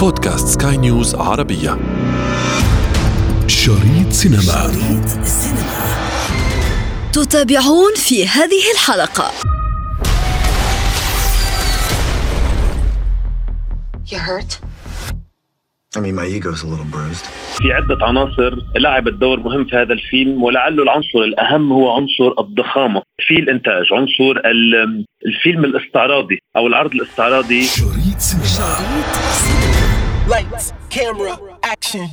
بودكاست سكاي نيوز عربية. شريط سينما. شريط السينما تتابعون في هذه الحلقة. You hurt? I mean, my ego's a little bruised. في عدة عناصر لعبت دور مهم في هذا الفيلم ولعله العنصر الأهم هو عنصر الضخامة. في الإنتاج عنصر ال- الفيلم الاستعراضي أو العرض الاستعراضي. شريط سينما. Lights, camera, action.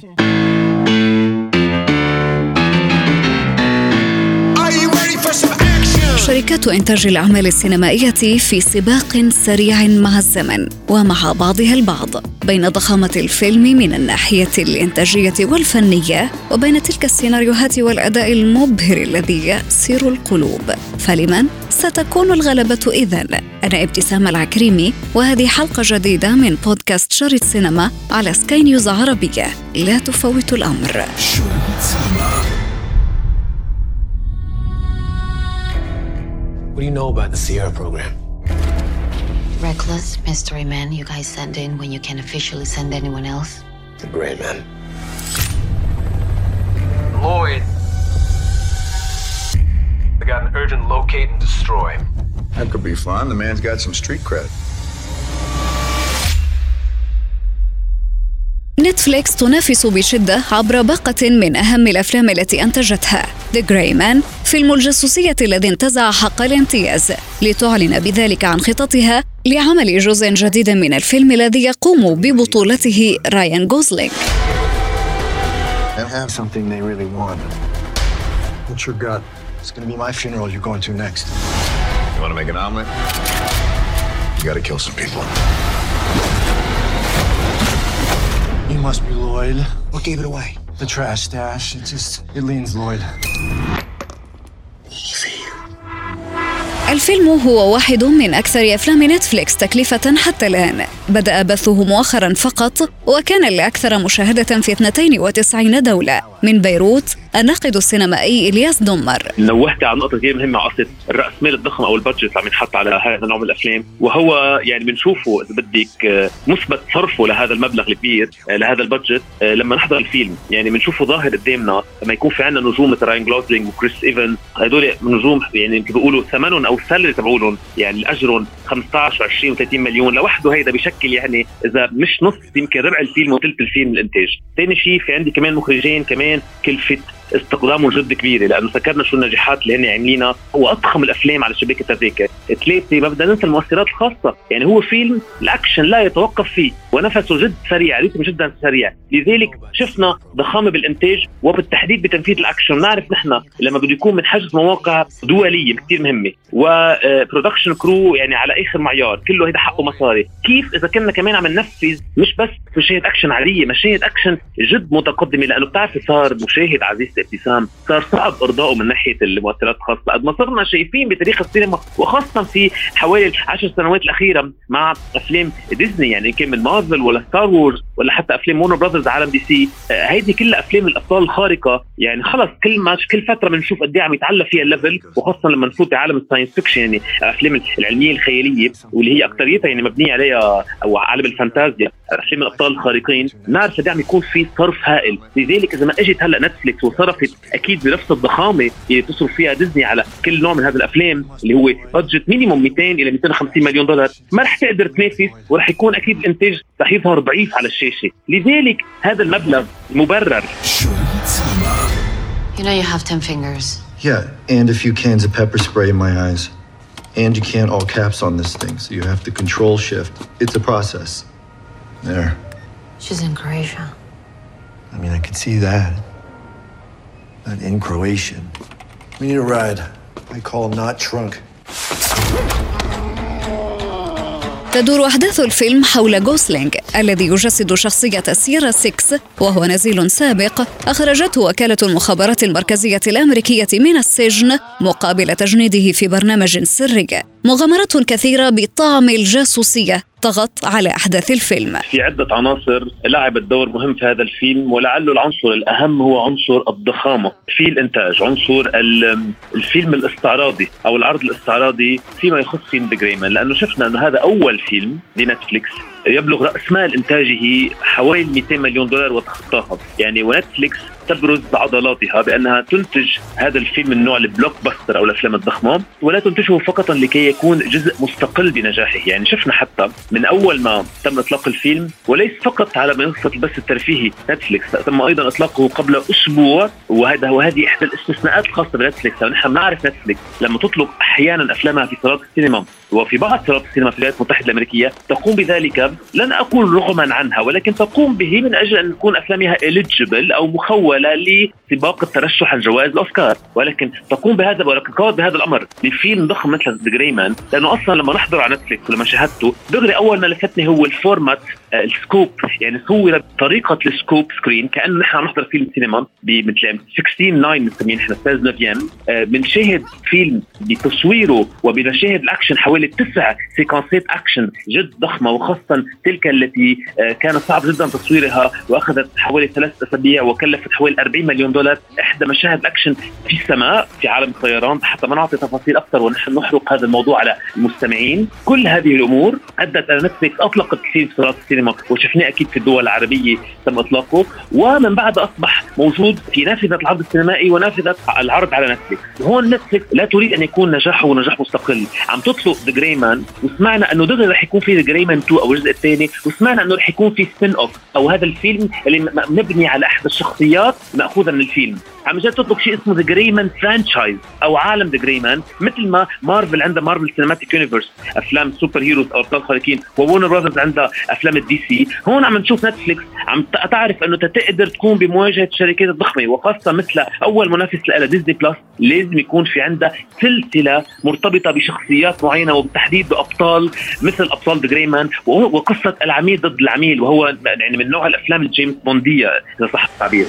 شركات إنتاج الأعمال السينمائية في سباق سريع مع الزمن ومع بعضها البعض بين ضخامة الفيلم من الناحية الإنتاجية والفنية وبين تلك السيناريوهات والأداء المبهر الذي يأسر القلوب. فلمن؟ ستكون الغلبة إذن؟ أنا ابتسام العكريمي وهذه حلقة جديدة من بودكاست شريط سينما على سكاي نيوز عربية لا تفوت الأمر What do you know about the Sierra program? Reckless mystery men you guys send in when you can't officially send anyone else? The Gray Men. Lloyd. I got an urgent locate and destroy. That could be fun. The man's got some street cred. نتفليكس تنافس بشدة عبر باقة من أهم الأفلام التي أنتجتها The Grey Man فيلم الجاسوسية الذي انتزع حق الامتياز لتعلن بذلك عن خططها لعمل جزء جديد من الفيلم الذي يقوم ببطولته رايان جوزلينغ And have something they really want. What's your gut? It's gonna be my funeral you're going to next. You wanna make an omelet? You gotta kill some people. You must be Lloyd. What gave it away? The trash stash. It just, it leans Lloyd. الفيلم هو واحد من أكثر أفلام نتفليكس تكلفة حتى الآن بدأ بثه مؤخرا فقط وكان الأكثر مشاهدة في 92 دولة من بيروت الناقد السينمائي إلياس دمر نوهت على نقطة كثير مهمة على قصة الرأسمال الضخم أو ال budget اللي عم ينحط على هذا النوع من الأفلام. وهو يعني بنشوفه إذا بدك آه، مثبت صرفه لهذا المبلغ الكبير آه، لهذا ال budget آه، لما نحضر الفيلم. يعني بنشوفه ظاهر قدامنا لما يكون في عندنا نجوم مثل Ryan Gosling و Chris Evans هدول نجوم يعني مثل بيقولوا ثمنهم أو ال salary تبعولهم يعني اجرهم 15 و20 و30 مليون. لوحده هيدا بشكل يعني إذا مش نص يمكن ربع الفيلم وثلث الفيلم الإنتاج. ثاني شيء في عندي كمان مخرجين كمان كلفة استقدامهم جد كبيرة لأنه ذكرنا شو النجاحات اللي هن عاملينها. هو أضخم الأفلام على شباك التذاكر ثلاثة ما بدنا ننسى المؤثرات الخاصة. يعني هو فيلم الأكشن لا يتوقف فيه ونفسه جد سريع rythme جدا سريع. لذلك شفنا ضخامة بالإنتاج وبالتحديد بتنفيذ الأكشن. نعرف نحن لما بده يكون من حجز مواقع دولية كثير مهمة. و production crew يعني على آخر معيار كله هيدا حقه مصاري. كيف إذا كنا كمان عم ننفذ مش بس مشاهد أكشن عادية مشاهد أكشن جد متقدمة لأنه بتعرفي صار مشاهد عزيزتي ابتسام صار صعب ارضائه من ناحية المؤثرات الخاصه قد ما صرنا شايفين بتاريخ السينما وخاصة في حوالي العشر سنوات الأخيرة مع أفلام ديزني يعني كان من مارفل ولا Star Wars ولا حتى أفلام Warner Brothers عالم DC. آه، هيدي كلها أفلام الأبطال الخارقة يعني خلص كل ما كل فترة بنشوف قد إيه عم يتعلى فيها ال level وخاصة لما نفوت بعالم ال science fiction يعني الأفلام العلمية الخيالية واللي هي اكثريتها يعني مبنية عليها أو عالم الفانتازيا. افلام الأبطال الخارقين نعرف قد عم يكون في صرف هائل لذلك إذا ما أجت هلأ نتفليكس وصرفت أكيد بنفس الضخامة اللي تصرف فيها ديزني على كل نوع من هذه الأفلام اللي هو budget minimum 200 إلى 250 مليون دولار ما رح تقدر تنافس ورح يكون أكيد الانتاج رح يظهر ضعيف على الشاشة لذلك هذا المبلغ مبرر You know you have ten fingers. Yeah, and a few cans of pepper spray in my eyes. And you can't all caps on this thing, so you have to control shift. It's a process. There. She's in Croatia. I mean, I could see that. But in Croatian. We need a ride. I call not trunk. تدور أحداث الفيلم حول غوسلينغ الذي يجسد شخصية سيرا 6 وهو نزيل سابق أخرجته وكالة المخابرات المركزية الأمريكية من السجن مقابل تجنيده في برنامج سري. مغامرات كثيرة بطعم الجاسوسية طغت على أحداث الفيلم. في عدة عناصر لعبت دور مهم في هذا الفيلم ولعله العنصر الأهم هو عنصر الضخامة. في الإنتاج عنصر ال- الفيلم الاستعراضي أو العرض الاستعراضي فيما يخص فيلم The Gray Man لأنه شفنا أنه هذا أول فيلم لنتفليكس. يبلغ رأس مال إنتاجه حوالي 200 مليون دولار وتخطاها. يعني ونتفليكس تبرز بعضلاتها بأنها تنتج هذا الفيلم من نوع ال blockbuster أو الأفلام الضخمة ولا تنتجه فقط لكي يكون جزء مستقل بنجاحه. يعني شفنا حتى من أول ما تم إطلاق الفيلم وليس فقط على منصه البث الترفيهي نتفليكس تم أيضا إطلاقه قبل أسبوع وهذا وهذه إحدى الاستثناءات الخاصة بنتفليكس. ونحن بنعرف نتفليكس لما تطلق أحيانا أفلامها في صالات السينما وفي بعض صالات السينما في الولايات المتحدة الأمريكية تقوم بذلك. لن أقول رغما عنها ولكن تقوم به من أجل أن تكون أفلامها أو مخوله لسباق الترشح عن جوائز الأوسكار. ولكن تقوم بهذا ولكن قامت بهذا الأمر لفيلم ضخم مثل The Gray Man لأنه أصلا لما نحضر على نتفلكس ولما شاهدته دغري أول ما لفتني هو ال format ال scope يعني صور بطريقه ال scope screen كأنه نحن عم نحضر فيلم سينما بمثل 16 9 بنسميه نحن 16 neuvième بنشاهد فيلم بتصويره وبمشاهد الأكشن حوالي تسع séquence ات أكشن جد ضخمة وخاصة تلك التي آه، كان صعب جدا تصويرها وأخذت حوالي ثلاث أسابيع وكلفت حوالي 40 مليون دولار. إحدى مشاهد الاكشن في السماء في عالم الطيران حتى ما نعطي تفاصيل أكثر ونحن نحرق هذا الموضوع على المستمعين كل هذه الأمور أدت إلى نتفلكس أطلقته بصالات السينما وشفناه أكيد في الدول العربية تم إطلاقه. ومن بعد أصبح موجود في نافذة العرض السينمائي ونافذة العرض على نتفلكس هون نتفلكس لا تريد أن يكون نجاحه نجاح مستقل. عم تطلق The Gray Man وسمعنا أنه دغري رح يكون في The Gray Man 2 أو الجزء الثاني وسمعنا أنه رح يكون في spin-off أو هذا الفيلم اللي مبني على أحد الشخصيات مأخوذة من الفيلم. عم جاي تطلق شيء اسمه The Gray Man franchise أو عالم The Gray Man مثل ما مارفل عندها Marvel Cinematic Universe أفلام superheroes أو أبطال خارقين و Warner Brothers عندها أفلام ال DC هون عم نشوف نتفليكس عم تعرف إنه تقدر تكون بمواجهة الشركات الضخمة وخاصة مثل أول منافس لها Disney Plus لازم يكون في عندها سلسلة مرتبطة بشخصيات معينة وبالتحديد بأبطال مثل أبطال The Gray Man وقصة العميل ضد العميل وهو يعني من نوع الأفلام ال James Bond ية إذا صح التعبير.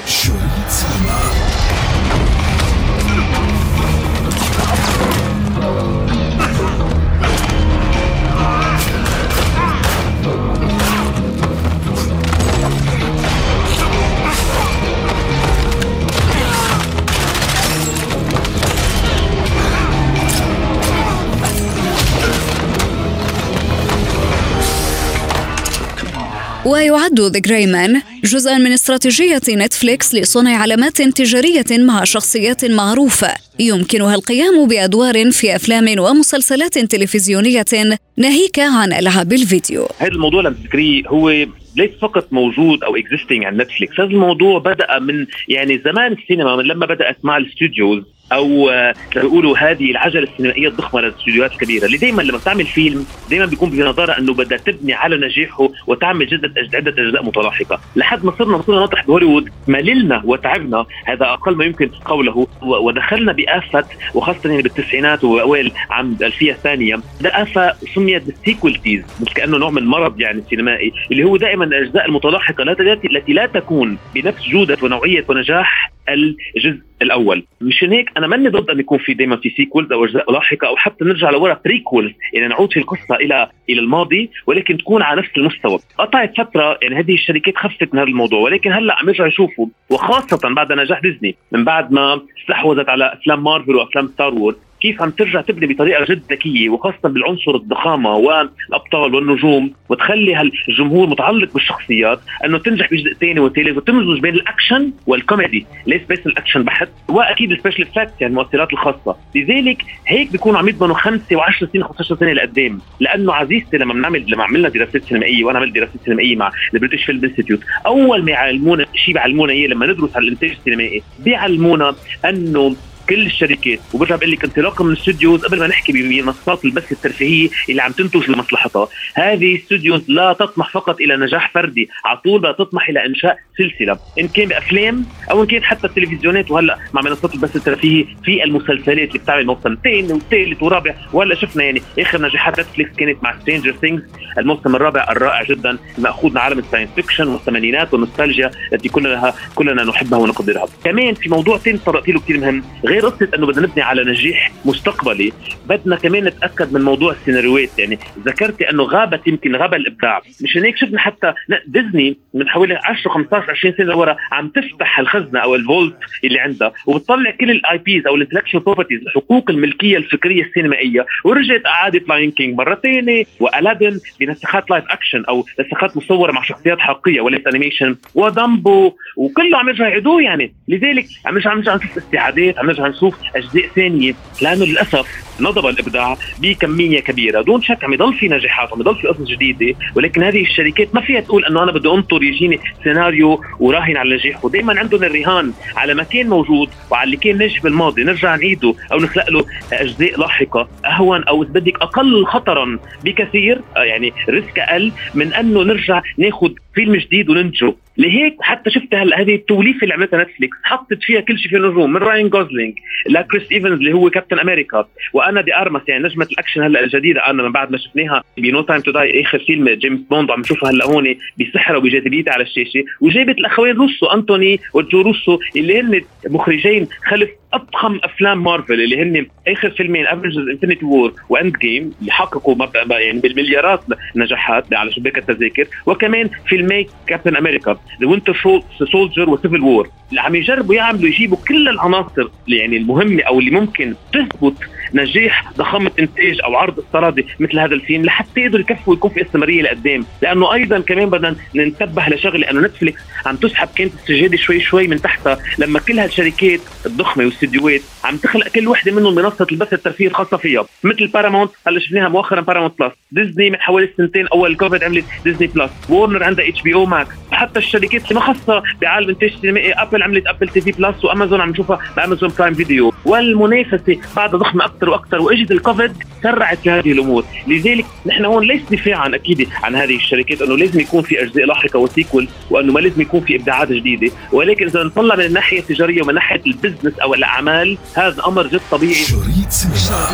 ويعد The Gray Man جزءا من استراتيجية نتفليكس لصنع علامات تجارية مع شخصيات معروفة. يمكنها القيام بأدوار في أفلام ومسلسلات تلفزيونية ناهيك عن ألعاب الفيديو. هذا الموضوع لما تذكريه هو ليس فقط موجود أو existing على نتفليكس. هذا الموضوع بدأ من يعني زمان السينما من لما بدات مع ال studios أو بيقولوا هذه العجلة السينمائية الضخمة للاستديوهات الكبيرة. اللي دائما لما تعمل فيلم دائما بيكون بنظاره إنه بدها تبني على نجاحه وتعمل جدة عدة أجزاء متلاحقة. لحد ما صرنا صرنا نطرح بهوليوود مللنا وتعبنا هذا أقل ما يمكن قوله ودخلنا بآفة وخاصة يعني بالتسعينات وأوائل عام الالفيه الثانية ده آفة سميت بال sequelitis مثل كأنه نوع من مرض يعني سينمائي اللي هو دائما الأجزاء المتلاحقة التي لا تكون بنفس جودة ونوعية ونجاح الجزء الأول. مشان هيك أنا ماني ضد أن يكون في دائما في sequels أو أجزاء لاحقة أو حتى نرجع لورا prequels يعني نعود في القصة إلى إلى الماضي ولكن تكون على نفس المستوى. قطعت فترة يعني هذه الشركات خفت من هذا الموضوع ولكن هلأ عم يرجعوا يشوفوا وخاصة بعد نجاح ديزني من بعد ما استحوذت على أفلام مارفل وأفلام Star Wars كيف عم ترجع تبني بطريقة جد ذكية وخاصة بالعنصر الضخامة والأبطال والنجوم وتخلي هالجمهور متعلق بالشخصيات إنه تنجح بجزء ثاني وثالث وتمزج بين الأكشن والكوميدي ليس بس الأكشن بحت وأكيد ال special effect يعني المؤثرات الخاصة. لذلك هيك بيكونوا عم يضمنوا خمسة و10 سنين 15 سنة لقدام لأنه عزيزتي لما بنعمل لما عملنا دراسات سينمائية وأنا عملت دراسات سينمائية مع ال British Film Institute أول ما يعلمونا شيء بيعلمونا إياه لما ندرس على الإنتاج السينمائي بيعلمونا إنه كل الشركات. وبرجع بقول لك انطلاقا من ال studios قبل ما نحكي بمنصات البث الترفيهية اللي عم تنتج لمصلحتها. هذه الاستوديوز لا تطمح فقط إلى نجاح فردي على طول بدها تطمح إلى إنشاء سلسلة. إن كان بأفلام أو إن كان حتى التلفزيونات وهلأ مع منصات البث الترفيهية في المسلسلات اللي بتعمل موسم ثاني وثالث ورابع. وهلأ شفنا يعني آخر نجاحات نتفليكس كانت مع Stranger Things الموسم الرابع الرائع جدا مأخوذ من عالم ال science fiction والثمانينات والنوستالجيا التي كلنا كلنا نحبها ونقدرها. كمان في موضوع ثاني طرقت له كثير مهم غير غير قصه أنه بدنا نبني على نجاح مستقبلي. بدنا كمان نتأكد من موضوع السيناريوهات. يعني ذكرتي أنه غابت يمكن غاب الإبداع. مشان هيك شفنا حتى ديزني من حوالي 10 15 20 سنة ورا عم تفتح الخزنة أو ال vault اللي عندها وبتطلع كل ال IPs أو ال intellectual properties حقوق الملكية الفكرية السينمائية ورجعت أعادت Lion King مرة ثانية و Aladdin بنسخات live action أو نسخات مصورة مع شخصيات حقيقية وليس animation و Dumbo وكله عم يرجع يعيدوه يعني. لذلك عم نرجع عم نشوف استعادات عم نرجع نشوف أجزاء ثانية. لأنه للأسف نضب الإبداع بكمية كبيرة. دون شك عم يضل في نجاحات عم يضل في قصص جديدة. ولكن هذه الشركات ما فيها تقول إنه أنا بدي أنطر يجيني سيناريو وراهن على النجاح. ودائما عندهم الرهان على ما كان موجود وعلى اللي كان ناجح بالماضي. نرجع نعيده أو نخلق له أجزاء لاحقة. أهون أو إذا بدك أقل خطرا بكثير آه، يعني risk أقل من أنه نرجع ناخذ فيلم جديد وننتجه لهيك حتى شفت هلا هذه التوليفة اللي عملتها نتفليكس حطت فيها كل شيء في النجوم من راين جوزلينج لكريس إيفنز اللي هو كابتن أمريكا وآنا دي أرماس يعني نجمة الأكشن هلأ الجديدة أنا من بعد ما شفناها ب No Time to Die آخر فيلم جيمس بوند عم نشوفها هلأ هون بسحرها وبجاذبيتها على الشاشة وجابت الأخوين روسو أنتوني وجو روسو اللي هن مخرجين خلف اضخم أفلام مارفل اللي هن آخر فيلمين Avengers Infinity War و Endgame اللي حققوا يعني بالمليارات نجاحات على شباك التذاكر. وكمان فيلمي كابتن أمريكا The Winter Soldier و Civil War اللي عم يجربوا يعملوا يجيبوا كل العناصر يعني المهمة أو اللي ممكن تثبت نجاح ضخامة إنتاج أو عرض افتراضي مثل هذا الفيلم لحتى يقدروا يكفوا يكون في استمرارية لقدام. لأنه أيضا كمان بدنا ننتبه لشغلة إنه نتفليكس عم تسحب كانت السجادة شوي شوي من تحتها لما كل هالشركات الضخمة والاستديوهات عم تخلق كل وحدة منهم منصة البث الترفيهي الخاصة فيها. مثل بارامونت هلا شفناها مؤخرا Paramount Plus ديزني من حوالي سنتين أول كوفيد عملت Disney Plus وورنر عندها HBO Max حتى الشركات اللي ما خاصه بعالم انتاج السينمائي ابل عملت Apple TV Plus وأمازون عم نشوفها ب Amazon Prime Video والمنافسة بعدها ضخمة أكثر وأكثر واجت الكوفيد سرعت هذه الأمور. لذلك نحن هون ليس دفاعا أكيد عن هذه الشركات أنه لازم يكون في أجزاء لاحقه و sequel وأنه ما لازم يكون في إبداعات جديدة. ولكن إذا نطلع من الناحية التجارية ومن ناحية ال business أو الاعمال هذا أمر جد طبيعي. شريط سينما.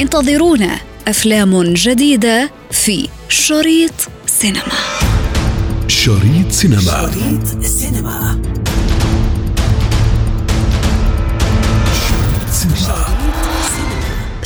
انتظرونا أفلام جديدة في شريط سينما. شريط سينما. شريط سينما.